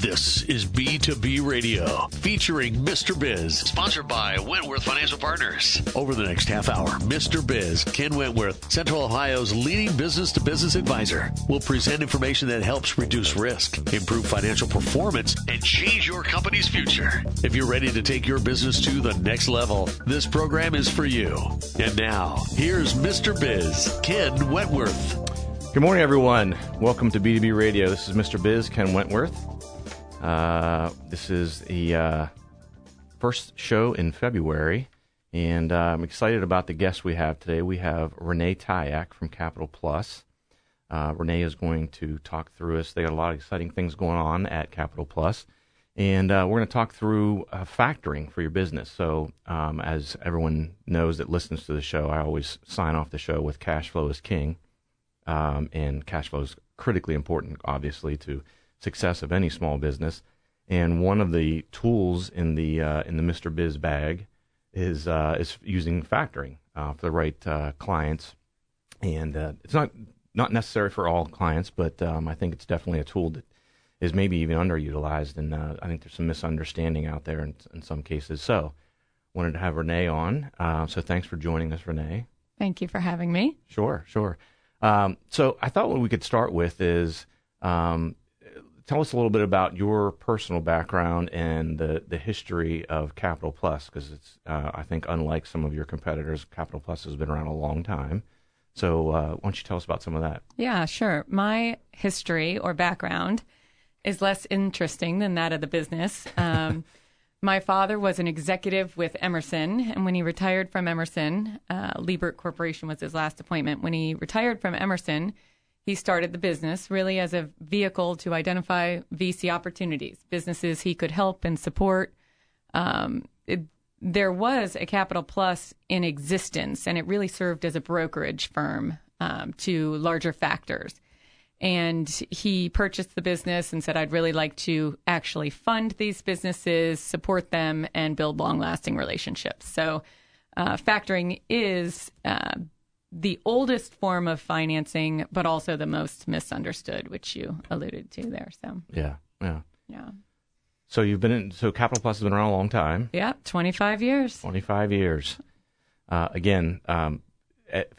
This is B2B Radio featuring Mr. Biz, sponsored by Wentworth Financial Partners. Over the next half hour, Mr. Biz, Ken Wentworth, Central Ohio's leading business to business advisor, will present information that helps reduce risk, improve financial performance, and change your company's future. If you're ready to take your business to the next level, this program is for you. And now, here's Mr. Biz, Ken Wentworth. Good morning, everyone. Welcome to B2B Radio. This is Mr. Biz, Ken Wentworth. Uh, this is the uh, first show in February, and uh, I'm excited about the guests we have today. We have Renee Tyack from Capital Plus. Uh, Renee is going to talk through us. They got a lot of exciting things going on at Capital Plus, and uh, we're going to talk through factoring for your business. So, um, as everyone knows that listens to the show, I always sign off the show with cash flow is king, um, and cash flow is critically important, obviously, to success of any small business. And one of the tools in the uh, in the Mr. Biz bag is uh, is using factoring uh, for the right uh, clients. And uh, it's not not necessary for all clients, but um, I think it's definitely a tool that is maybe even underutilized. And uh, I think there's some misunderstanding out there in, in some cases. So wanted to have Renee on. so thanks for joining us, Renee. Thank you for having me. Sure, sure. Um, so I thought what we could start with is um, tell us a little bit about your personal background and the, the history of Capital Plus, because it's, uh, I think, unlike some of your competitors, Capital Plus has been around a long time. So, uh, why don't you tell us about some of that? Yeah, sure. My history or background is less interesting than that of the business. Um, my father was an executive with Emerson, and when he retired from Emerson, uh, Liebert Corporation was his last appointment. When he retired from Emerson, he started the business really as a vehicle to identify VC opportunities, businesses he could help and support. Um, it, there was a Capital Plus in existence, and it really served as a brokerage firm um, to larger factors. And he purchased the business and said, I'd really like to actually fund these businesses, support them, and build long lasting relationships. So, uh, factoring is uh, the oldest form of financing, but also the most misunderstood, which you alluded to there. So yeah, yeah, yeah. So you've been in. So Capital Plus has been around a long time. Yeah, twenty five years. Twenty five years. Uh, again, um,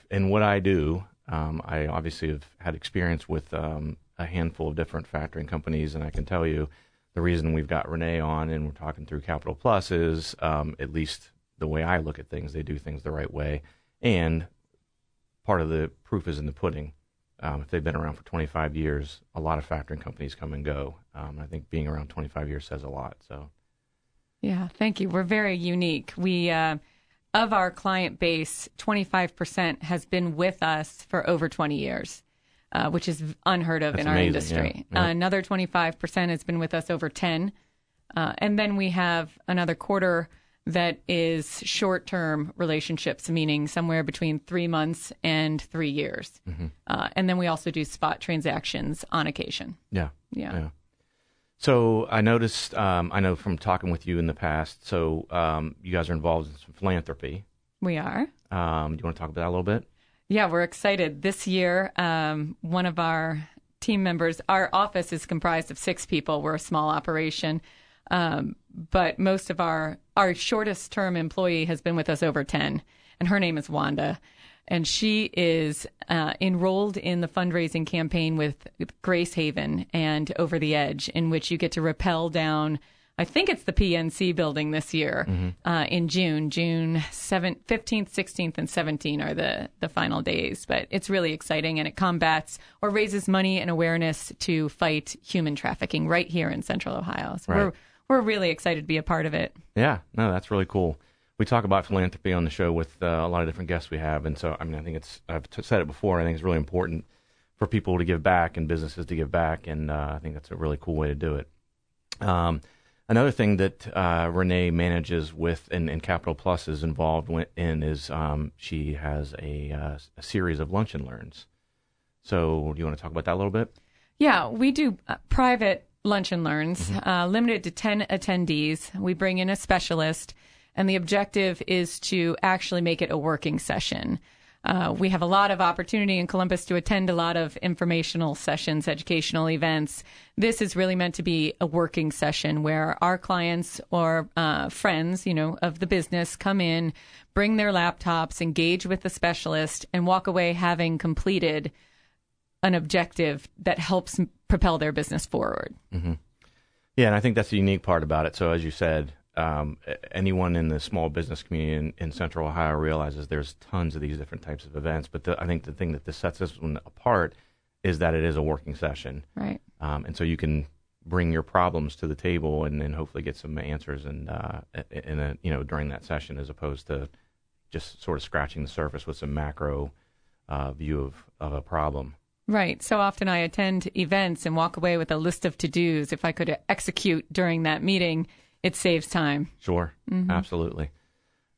in what I do, um, I obviously have had experience with um, a handful of different factoring companies, and I can tell you the reason we've got Renee on and we're talking through Capital Plus is um, at least the way I look at things. They do things the right way, and part of the proof is in the pudding. Um, if they've been around for 25 years, a lot of factoring companies come and go. Um, I think being around 25 years says a lot. So, yeah, thank you. We're very unique. We uh, of our client base, 25% has been with us for over 20 years, uh, which is unheard of That's in our amazing, industry. yeah. Yeah. Uh, another 25% has been with us over 10, uh, and then we have another quarter that is short term relationships, meaning somewhere between three months and three years. Mm-hmm. Uh, and then we also do spot transactions on occasion. yeah, Yeah. So I noticed, um, I know from talking with you in the past. So um, you guys are involved in some philanthropy. We are. Um, do you want to talk about that a little bit? Yeah, we're excited. This year, um, one of our team members, our office is comprised of six people. We're a small operation. Um, but most of our our shortest term employee has been with us over 10 and her name is Wanda and she is uh, enrolled in the fundraising campaign with Grace Haven and Over the Edge in which you get to rappel down I think it's the PNC building this year uh, in June. June 7th, 15th, 16th, and 17th are the, the final days. But it's really exciting and it combats or raises money and awareness to fight human trafficking right here in Central Ohio. So Right. we're, we're really excited to be a part of it. Yeah, no, that's really cool. We talk about philanthropy on the show with uh, a lot of different guests we have, and so I mean, I think it's I've t- said it before. I think it's really important for people to give back and businesses to give back, and uh, I think that's a really cool way to do it. Um, another thing that uh, Renee manages with and, and Capital Plus is involved in is um, she has a, uh, a series of lunch and learns. So, do you want to talk about that a little bit? Yeah, we do uh, private lunch and learns, uh, limited to 10 attendees. We bring in a specialist And the objective is to actually make it a working session. Uh, we have a lot of opportunity in Columbus to attend a lot of informational sessions, educational events. This is really meant to be a working session where our clients or uh, friends, you know, of the business come in, bring their laptops, engage with the specialist, and walk away having completed an objective that helps propel their business forward. Mm-hmm. Yeah, and I think that's the unique part about it. So, as you said, um, anyone in the small business community in, in, Central Ohio realizes there's tons of these different types of events. But the, I think the thing that this sets this one apart is that it is a working session, right? Um, and so you can bring your problems to the table and then hopefully get some answers and uh, in a you know during that session as opposed to just sort of scratching the surface with some macro uh, view of, of a problem. Right. So often I attend events and walk away with a list of to dos. If I could execute during that meeting, it saves time. Sure, mm-hmm. absolutely.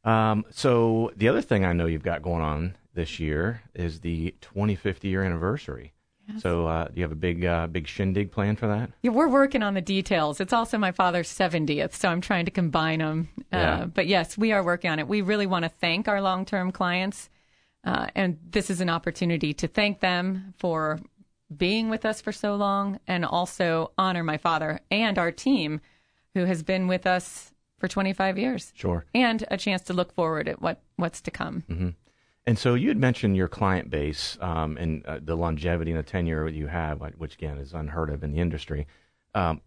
Um, so the other thing I know you've got going on this year is the 25th year anniversary. Yes. So, uh, do you have a big, uh, big shindig plan for that? Yeah, we're working on the details. It's also my father's 70th, so I'm trying to combine them. Uh, yeah. But yes, we are working on it. We really want to thank our long-term clients, uh, and this is an opportunity to thank them for being with us for so long, and also honor my father and our team who has been with us for 25 years. Sure. And a chance to look forward at what, what's to come. Mm-hmm. And so you had mentioned your client base um, and uh, the longevity and the tenure that you have, which again is unheard of in the industry. Um,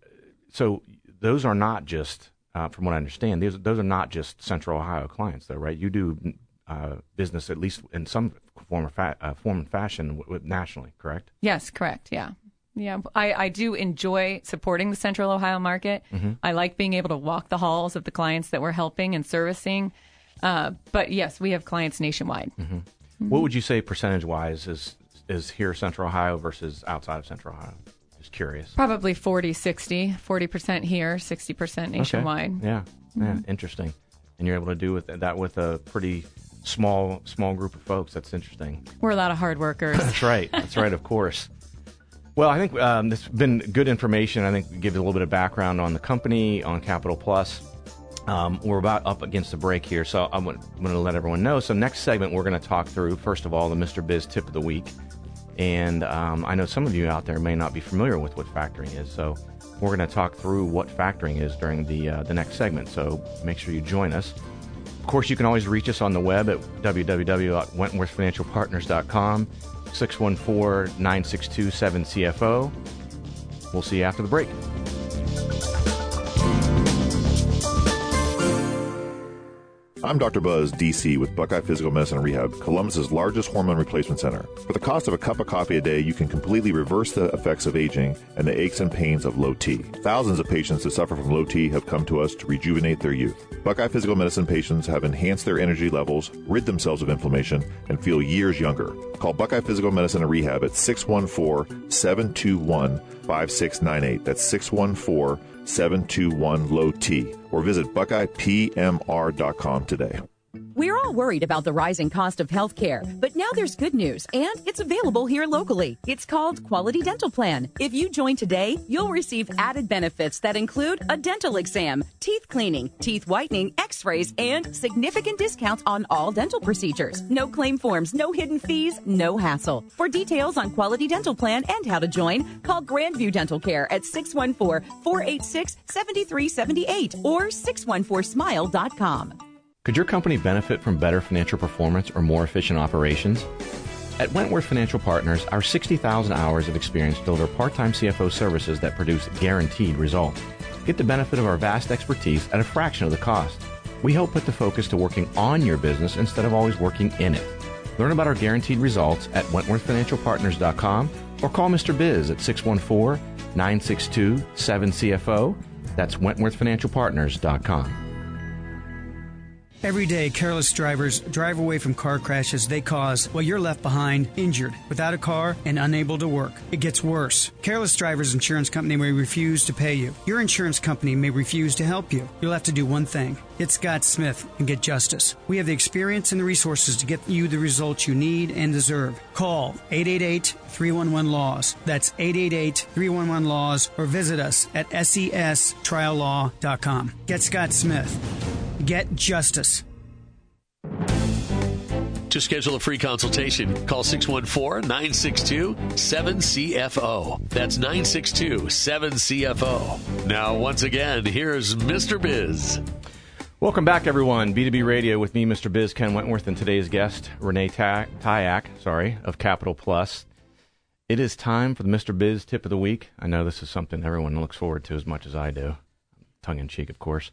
so those are not just, uh, from what I understand, those those are not just Central Ohio clients, though, right? You do uh, business at least in some form or fa- uh, form and fashion w- w- nationally, correct? Yes, correct. Yeah. Yeah, I, I do enjoy supporting the Central Ohio market. Mm-hmm. I like being able to walk the halls of the clients that we're helping and servicing. Uh, but yes, we have clients nationwide. Mm-hmm. Mm-hmm. What would you say percentage wise is is here Central Ohio versus outside of Central Ohio? Just curious. Probably 40 60, 40% here, 60% nationwide. Okay. Yeah. Yeah, mm-hmm. interesting. And you're able to do with that with a pretty small small group of folks. That's interesting. We're a lot of hard workers. That's right. That's right, of course. Well, I think um, this has been good information. I think give you a little bit of background on the company, on Capital Plus. Um, we're about up against the break here, so I'm going to let everyone know. So, next segment, we're going to talk through, first of all, the Mr. Biz tip of the week. And um, I know some of you out there may not be familiar with what factoring is, so we're going to talk through what factoring is during the, uh, the next segment. So, make sure you join us. Of course, you can always reach us on the web at www.wentworthfinancialpartners.com. 614 962 7CFO. We'll see you after the break. I'm Dr. Buzz, DC, with Buckeye Physical Medicine and Rehab, Columbus's largest hormone replacement center. For the cost of a cup of coffee a day, you can completely reverse the effects of aging and the aches and pains of low T. Thousands of patients that suffer from low T have come to us to rejuvenate their youth. Buckeye Physical Medicine patients have enhanced their energy levels, rid themselves of inflammation, and feel years younger. Call Buckeye Physical Medicine and Rehab at 614 721 5698. That's 614 721 low T or visit buckeyepmr.com today. We're all worried about the rising cost of healthcare, but now there's good news, and it's available here locally. It's called Quality Dental Plan. If you join today, you'll receive added benefits that include a dental exam, teeth cleaning, teeth whitening, x rays, and significant discounts on all dental procedures. No claim forms, no hidden fees, no hassle. For details on Quality Dental Plan and how to join, call Grandview Dental Care at 614 486 7378 or 614smile.com. Could your company benefit from better financial performance or more efficient operations? At Wentworth Financial Partners, our 60,000 hours of experience deliver part-time CFO services that produce guaranteed results. Get the benefit of our vast expertise at a fraction of the cost. We help put the focus to working on your business instead of always working in it. Learn about our guaranteed results at wentworthfinancialpartners.com or call Mr. Biz at 614-962-7CFO. That's wentworthfinancialpartners.com. Every day, careless drivers drive away from car crashes they cause while you're left behind, injured, without a car, and unable to work. It gets worse. Careless Drivers Insurance Company may refuse to pay you. Your insurance company may refuse to help you. You'll have to do one thing get Scott Smith and get justice. We have the experience and the resources to get you the results you need and deserve. Call 888 311 Laws. That's 888 311 Laws or visit us at sestriallaw.com. Get Scott Smith Get justice. To schedule a free consultation, call 614 962 7CFO. That's 962 7CFO. Now, once again, here's Mr. Biz. Welcome back, everyone. B2B Radio with me, Mr. Biz Ken Wentworth, and today's guest, Renee Tyak, sorry, of Capital Plus. It is time for the Mr. Biz tip of the week. I know this is something everyone looks forward to as much as I do, tongue in cheek, of course.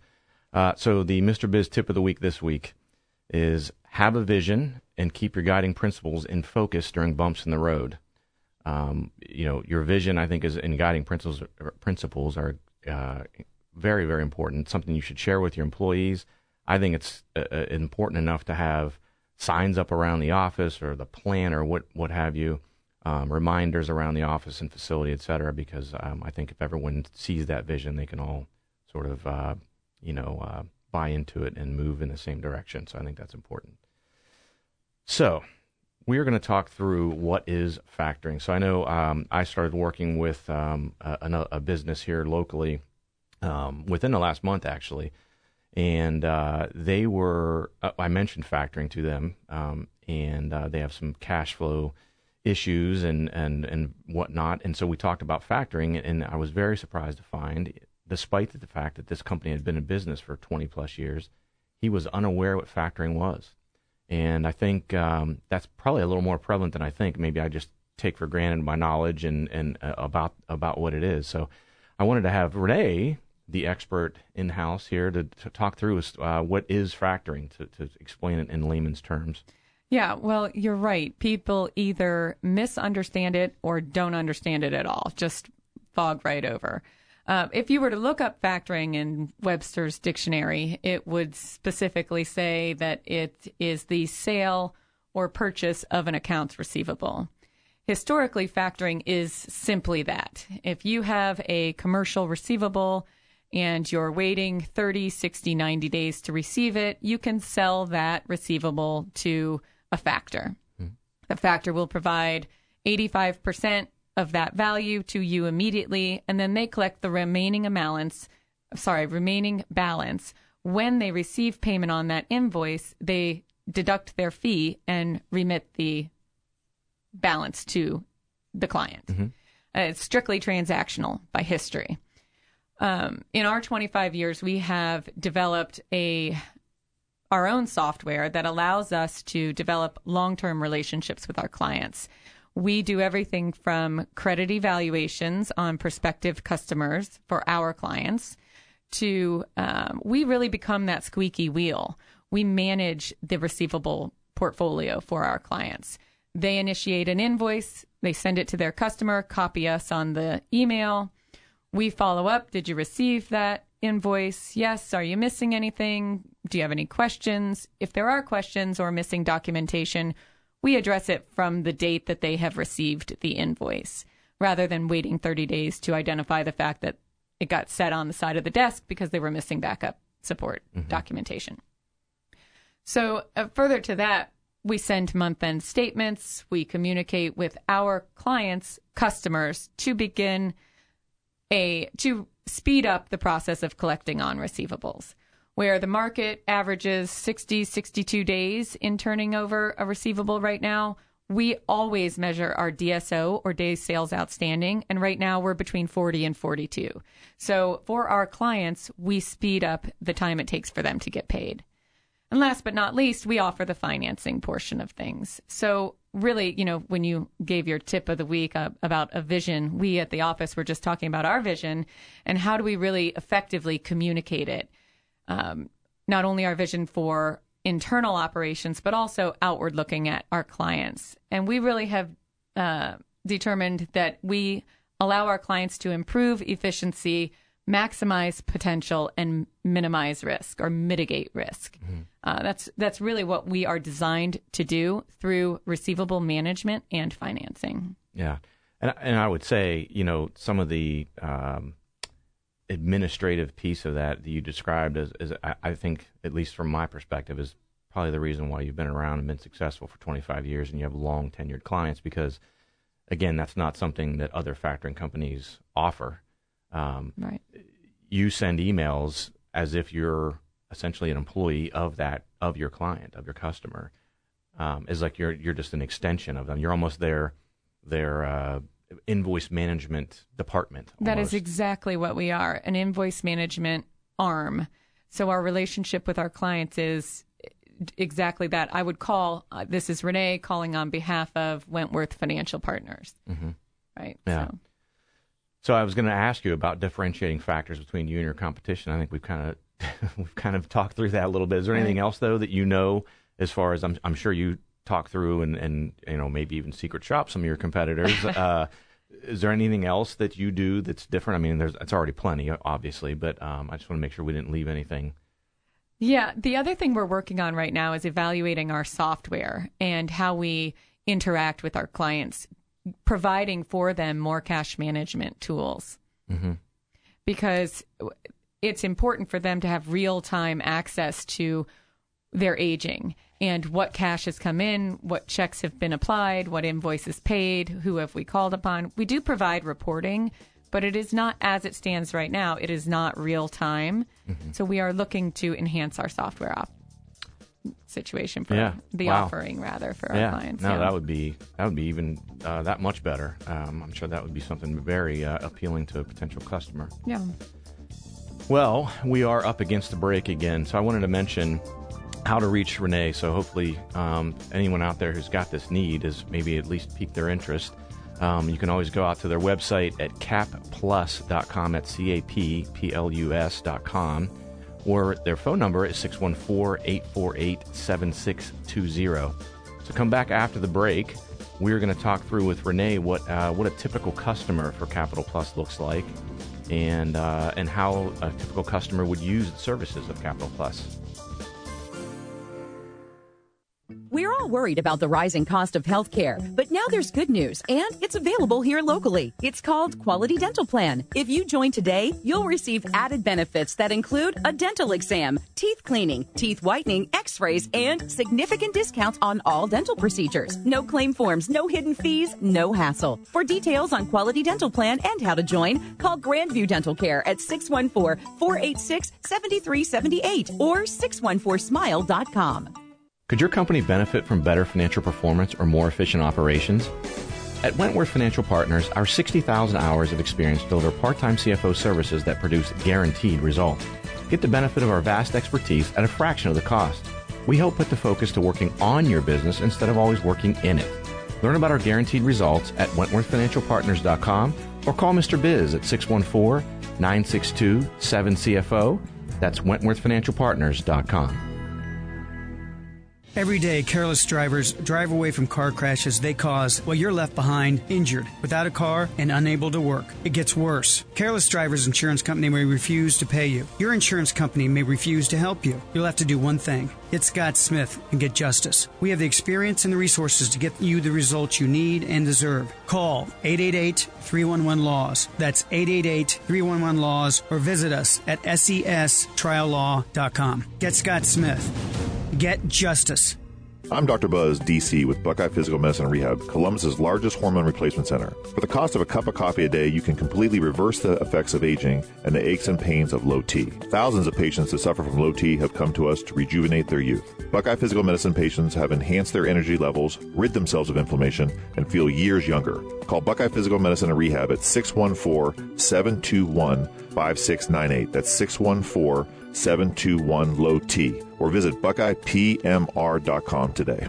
Uh, so, the Mr. Biz tip of the week this week is have a vision and keep your guiding principles in focus during bumps in the road. Um, you know, your vision, I think, is in guiding principles. Principles are uh, very, very important. Something you should share with your employees. I think it's uh, uh, important enough to have signs up around the office or the plan or what what have you, um, reminders around the office and facility, et cetera. Because um, I think if everyone sees that vision, they can all sort of uh, you know uh, buy into it and move in the same direction. So I think that's important. So we are going to talk through what is factoring. So I know um, I started working with um, a, a, business here locally um, within the last month, actually, and uh, they were. Uh, I mentioned factoring to them, um, and uh, they have some cash flow issues and and and whatnot. And so we talked about factoring, and I was very surprised to find, despite the fact that this company had been in business for 20 plus years, he was unaware what factoring was. And I think um, that's probably a little more prevalent than I think. Maybe I just take for granted my knowledge and and uh, about about what it is. So I wanted to have Renee, the expert in house here, to, to talk through uh, what is factoring to, to explain it in layman's terms. Yeah, well, you're right. People either misunderstand it or don't understand it at all. Just fog right over. Uh, if you were to look up factoring in Webster's dictionary, it would specifically say that it is the sale or purchase of an accounts receivable. Historically, factoring is simply that. If you have a commercial receivable and you're waiting 30, 60, 90 days to receive it, you can sell that receivable to a factor. Hmm. The factor will provide 85% of that value to you immediately, and then they collect the remaining balance. Sorry, remaining balance. When they receive payment on that invoice, they deduct their fee and remit the balance to the client. Mm-hmm. Uh, it's strictly transactional by history. Um, in our 25 years, we have developed a our own software that allows us to develop long-term relationships with our clients. We do everything from credit evaluations on prospective customers for our clients to um, we really become that squeaky wheel. We manage the receivable portfolio for our clients. They initiate an invoice, they send it to their customer, copy us on the email. We follow up. Did you receive that invoice? Yes. Are you missing anything? Do you have any questions? If there are questions or missing documentation, we address it from the date that they have received the invoice rather than waiting 30 days to identify the fact that it got set on the side of the desk because they were missing backup support mm-hmm. documentation. So, uh, further to that, we send month end statements. We communicate with our clients, customers to begin a, to speed up the process of collecting on receivables where the market averages 60, 62 days in turning over a receivable right now. We always measure our DSO or days sales outstanding. And right now we're between 40 and 42. So for our clients, we speed up the time it takes for them to get paid. And last but not least, we offer the financing portion of things. So really, you know, when you gave your tip of the week uh, about a vision, we at the office were just talking about our vision and how do we really effectively communicate it um, not only our vision for internal operations, but also outward looking at our clients. And we really have uh, determined that we allow our clients to improve efficiency, maximize potential, and minimize risk or mitigate risk. Mm-hmm. Uh, that's that's really what we are designed to do through receivable management and financing. Yeah, and and I would say you know some of the um, administrative piece of that that you described as, as I, I think, at least from my perspective, is probably the reason why you've been around and been successful for 25 years and you have long tenured clients because, again, that's not something that other factoring companies offer. Um, right. You send emails as if you're essentially an employee of that of your client of your customer. Um, is like you're you're just an extension of them. You're almost their their uh, invoice management department. That is exactly what we are an invoice management arm. So our relationship with our clients is exactly that. I would call, uh, this is Renee calling on behalf of Wentworth Financial Partners. Mm-hmm. Right. Yeah. So, So I was going to ask you about differentiating factors between you and your competition. I think we've kind of we've kind of talked through that a little bit. Is there anything else though that you know as far as I'm I'm sure you talk through and and you know maybe even secret shop some of your competitors. uh, is there anything else that you do that's different? I mean, there's it's already plenty, obviously, but um, I just want to make sure we didn't leave anything. Yeah, the other thing we're working on right now is evaluating our software and how we interact with our clients, providing for them more cash management tools. Because it's important for them to have real time access to their aging and what cash has come in, what checks have been applied, what invoices paid, who have we called upon. We do provide reporting, but it is not as it stands right now. It is not real time. So we are looking to enhance our software op- situation for Yeah. the Wow. offering rather for our yeah, clients. no, yeah. that would be that would be even uh, that much better. Um, I'm sure that would be something very uh, appealing to a potential customer. yeah. Well, we are up against the break again, so I wanted to mention how to reach Renee. So hopefully, um, anyone out there who's got this need is maybe at least piqued their interest. Um, you can always go out to their website at capplus.com. That's C A P P L U S.com. Or their phone number is 614 848 7620. So come back after the break. We're going to talk through with Renee what uh, what a typical customer for Capital Plus looks like, and uh, and how a typical customer would use the services of Capital Plus. Worried about the rising cost of healthcare, but now there's good news, and it's available here locally. It's called Quality Dental Plan. If you join today, you'll receive added benefits that include a dental exam, teeth cleaning, teeth whitening, x-rays, and significant discounts on all dental procedures. No claim forms, no hidden fees, no hassle. For details on Quality Dental Plan and how to join, call Grandview Dental Care at 614-486-7378 or 614smile.com. Could your company benefit from better financial performance or more efficient operations? At Wentworth Financial Partners, our 60,000 hours of experience deliver part-time CFO services that produce guaranteed results. Get the benefit of our vast expertise at a fraction of the cost. We help put the focus to working on your business instead of always working in it. Learn about our guaranteed results at wentworthfinancialpartners.com or call Mr. Biz at 614-962-7CFO. That's wentworthfinancialpartners.com. Every day, careless drivers drive away from car crashes they cause while you're left behind, injured, without a car, and unable to work. It gets worse. Careless Drivers Insurance Company may refuse to pay you. Your insurance company may refuse to help you. You'll have to do one thing get Scott Smith and get justice. We have the experience and the resources to get you the results you need and deserve. Call 888 311 Laws. That's 888 311 Laws or visit us at sestriallaw.com. Get Scott Smith. Get justice. I'm Dr. Buzz, DC, with Buckeye Physical Medicine Rehab, Columbus's largest hormone replacement center. For the cost of a cup of coffee a day, you can completely reverse the effects of aging and the aches and pains of low T. Thousands of patients that suffer from low T have come to us to rejuvenate their youth. Buckeye Physical Medicine patients have enhanced their energy levels, rid themselves of inflammation, and feel years younger. Call Buckeye Physical Medicine and Rehab at 614 721 5698. That's 614 721 low T. Or visit BuckeyePMR.com today.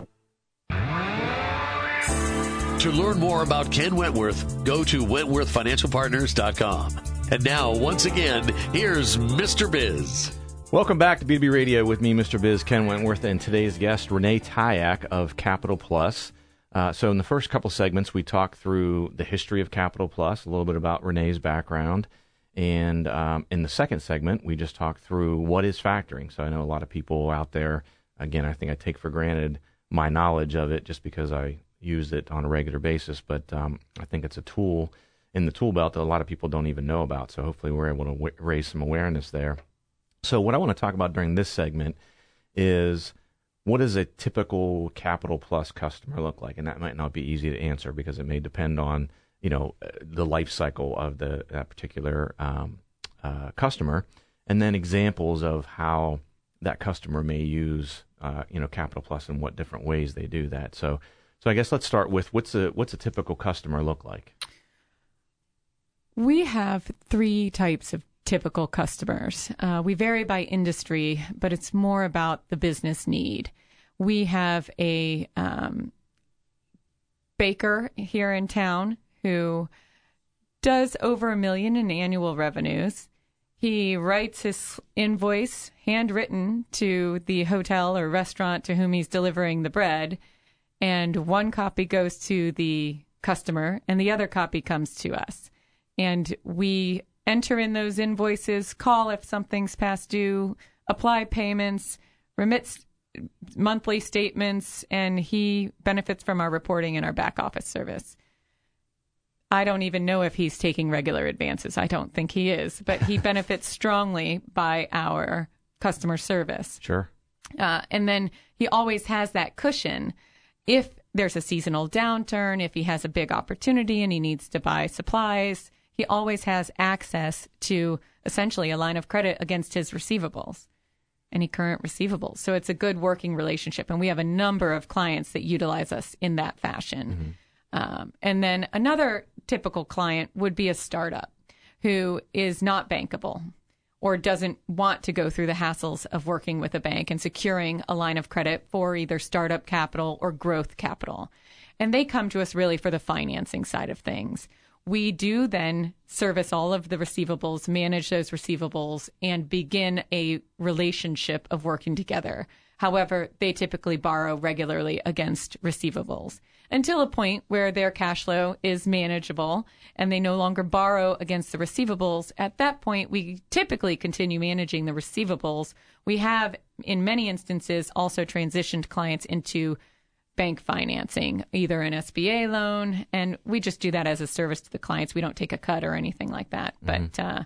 To learn more about Ken Wentworth, go to WentworthFinancialPartners.com. And now, once again, here's Mr. Biz. Welcome back to B2B Radio with me, Mr. Biz, Ken Wentworth, and today's guest, Renee Tyak of Capital Plus. Uh, so, in the first couple segments, we talked through the history of Capital Plus, a little bit about Renee's background. And um, in the second segment, we just talked through what is factoring. So, I know a lot of people out there, again, I think I take for granted my knowledge of it just because I use it on a regular basis. But um, I think it's a tool in the tool belt that a lot of people don't even know about. So, hopefully, we're able to w- raise some awareness there. So, what I want to talk about during this segment is what does a typical Capital Plus customer look like? And that might not be easy to answer because it may depend on you know uh, the life cycle of the that particular um, uh, customer, and then examples of how that customer may use, uh, you know, Capital Plus and what different ways they do that. So, so I guess let's start with what's a what's a typical customer look like? We have three types of typical customers. Uh, we vary by industry, but it's more about the business need. We have a um, baker here in town who does over a million in annual revenues. He writes his invoice handwritten to the hotel or restaurant to whom he's delivering the bread, and one copy goes to the customer and the other copy comes to us. And we enter in those invoices, call if something's past due, apply payments, remit monthly statements, and he benefits from our reporting and our back office service. I don't even know if he's taking regular advances. I don't think he is, but he benefits strongly by our customer service. Sure. Uh, and then he always has that cushion. If there's a seasonal downturn, if he has a big opportunity and he needs to buy supplies, he always has access to essentially a line of credit against his receivables, any current receivables. So it's a good working relationship. And we have a number of clients that utilize us in that fashion. Mm-hmm. Um, and then another typical client would be a startup who is not bankable or doesn't want to go through the hassles of working with a bank and securing a line of credit for either startup capital or growth capital. And they come to us really for the financing side of things we do then service all of the receivables, manage those receivables, and begin a relationship of working together. However, they typically borrow regularly against receivables until a point where their cash flow is manageable and they no longer borrow against the receivables. At that point, we typically continue managing the receivables. We have, in many instances, also transitioned clients into bank financing, either an SBA loan, and we just do that as a service to the clients. We don't take a cut or anything like that. Mm-hmm. But uh,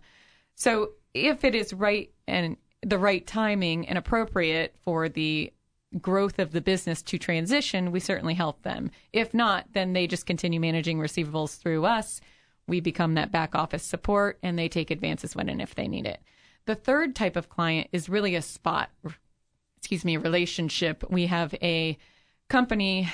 so if it is right and the right timing and appropriate for the growth of the business to transition, we certainly help them. If not, then they just continue managing receivables through us. We become that back office support and they take advances when and if they need it. The third type of client is really a spot, excuse me, relationship. We have a company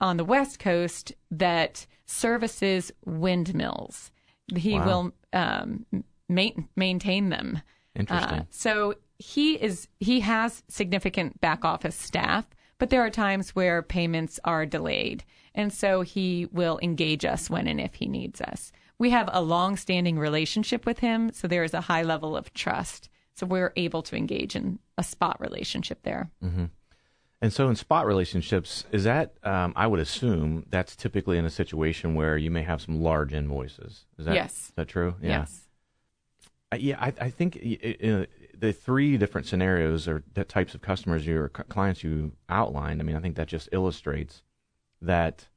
on the West Coast that services windmills. He wow. will um, ma- maintain them. Interesting. Uh, so he is he has significant back office staff, but there are times where payments are delayed, and so he will engage us when and if he needs us. We have a long-standing relationship with him, so there is a high level of trust. So we're able to engage in a spot relationship there. Mm-hmm. And so, in spot relationships, is that um, I would assume that's typically in a situation where you may have some large invoices. Is that yes? Is that true? Yeah. Yes. Uh, yeah, I, I think the three different scenarios or the types of customers your clients you outlined. I mean, I think that just illustrates that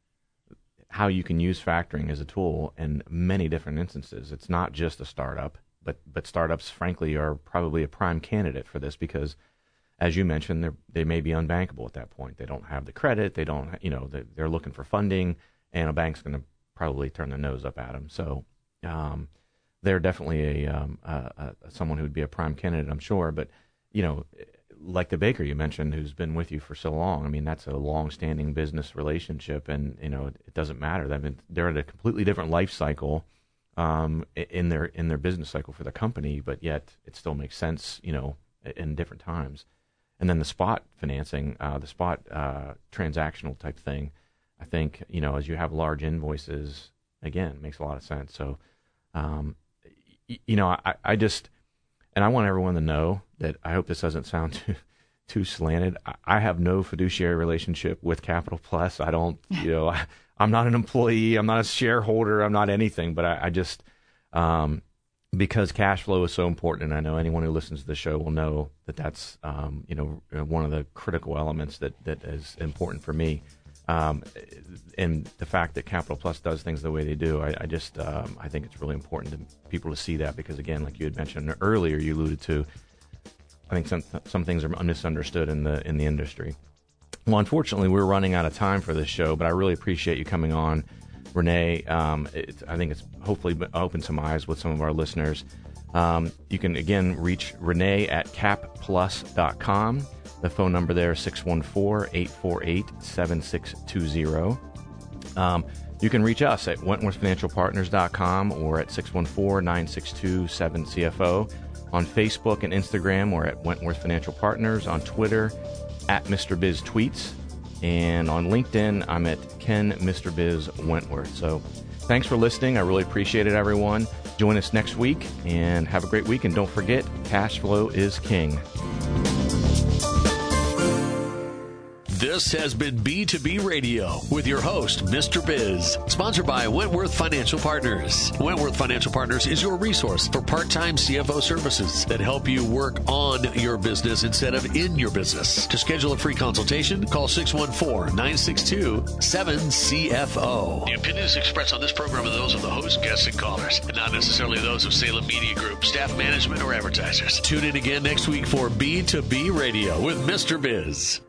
how you can use factoring as a tool in many different instances. It's not just a startup, but but startups, frankly, are probably a prime candidate for this because as you mentioned, they may be unbankable at that point. They don't have the credit. They don't, you know, they, they're looking for funding, and a bank's going to probably turn their nose up at them. So um, they're definitely a, um, a, a, someone who would be a prime candidate, I'm sure. But you know, like the baker you mentioned, who's been with you for so long. I mean, that's a long-standing business relationship, and you know, it doesn't matter. I mean, they're at a completely different life cycle um, in their in their business cycle for the company, but yet it still makes sense, you know, in different times and then the spot financing, uh, the spot uh, transactional type thing. I think you know as you have large invoices, again, makes a lot of sense. So, um, you know, I, I just and I want everyone to know that I hope this doesn't sound too too slanted. I, I have no fiduciary relationship with Capital Plus. I don't, you know, I, am not an employee. I'm not a shareholder. I'm not anything. But I, I just, um, because cash flow is so important, and I know anyone who listens to the show will know that that's um, you know one of the critical elements that that is important for me. Um, and the fact that Capital Plus does things the way they do, I, I just um, I think it's really important to people to see that because again, like you had mentioned earlier, you alluded to, I think some some things are misunderstood in the in the industry. Well, unfortunately, we're running out of time for this show, but I really appreciate you coming on Renee. Um, I think it's hopefully opened some eyes with some of our listeners. Um, you can again reach Renee at capplus.com. The phone number there is 614 848 7620. Um, you can reach us at wentworthfinancialpartners.com or at 614 962 7CFO. On Facebook and Instagram, we're at Wentworth Financial Partners. On Twitter, at Mr. Biz Tweets. And on LinkedIn, I'm at Ken Mr. Biz Wentworth. So thanks for listening. I really appreciate it, everyone. Join us next week and have a great week. And don't forget, cash flow is king. This has been B2B Radio with your host, Mr. Biz, sponsored by Wentworth Financial Partners. Wentworth Financial Partners is your resource for part time CFO services that help you work on your business instead of in your business. To schedule a free consultation, call 614 962 7CFO. The opinions expressed on this program are those of the host, guests, and callers, and not necessarily those of Salem Media Group, staff management, or advertisers. Tune in again next week for B2B Radio with Mr. Biz.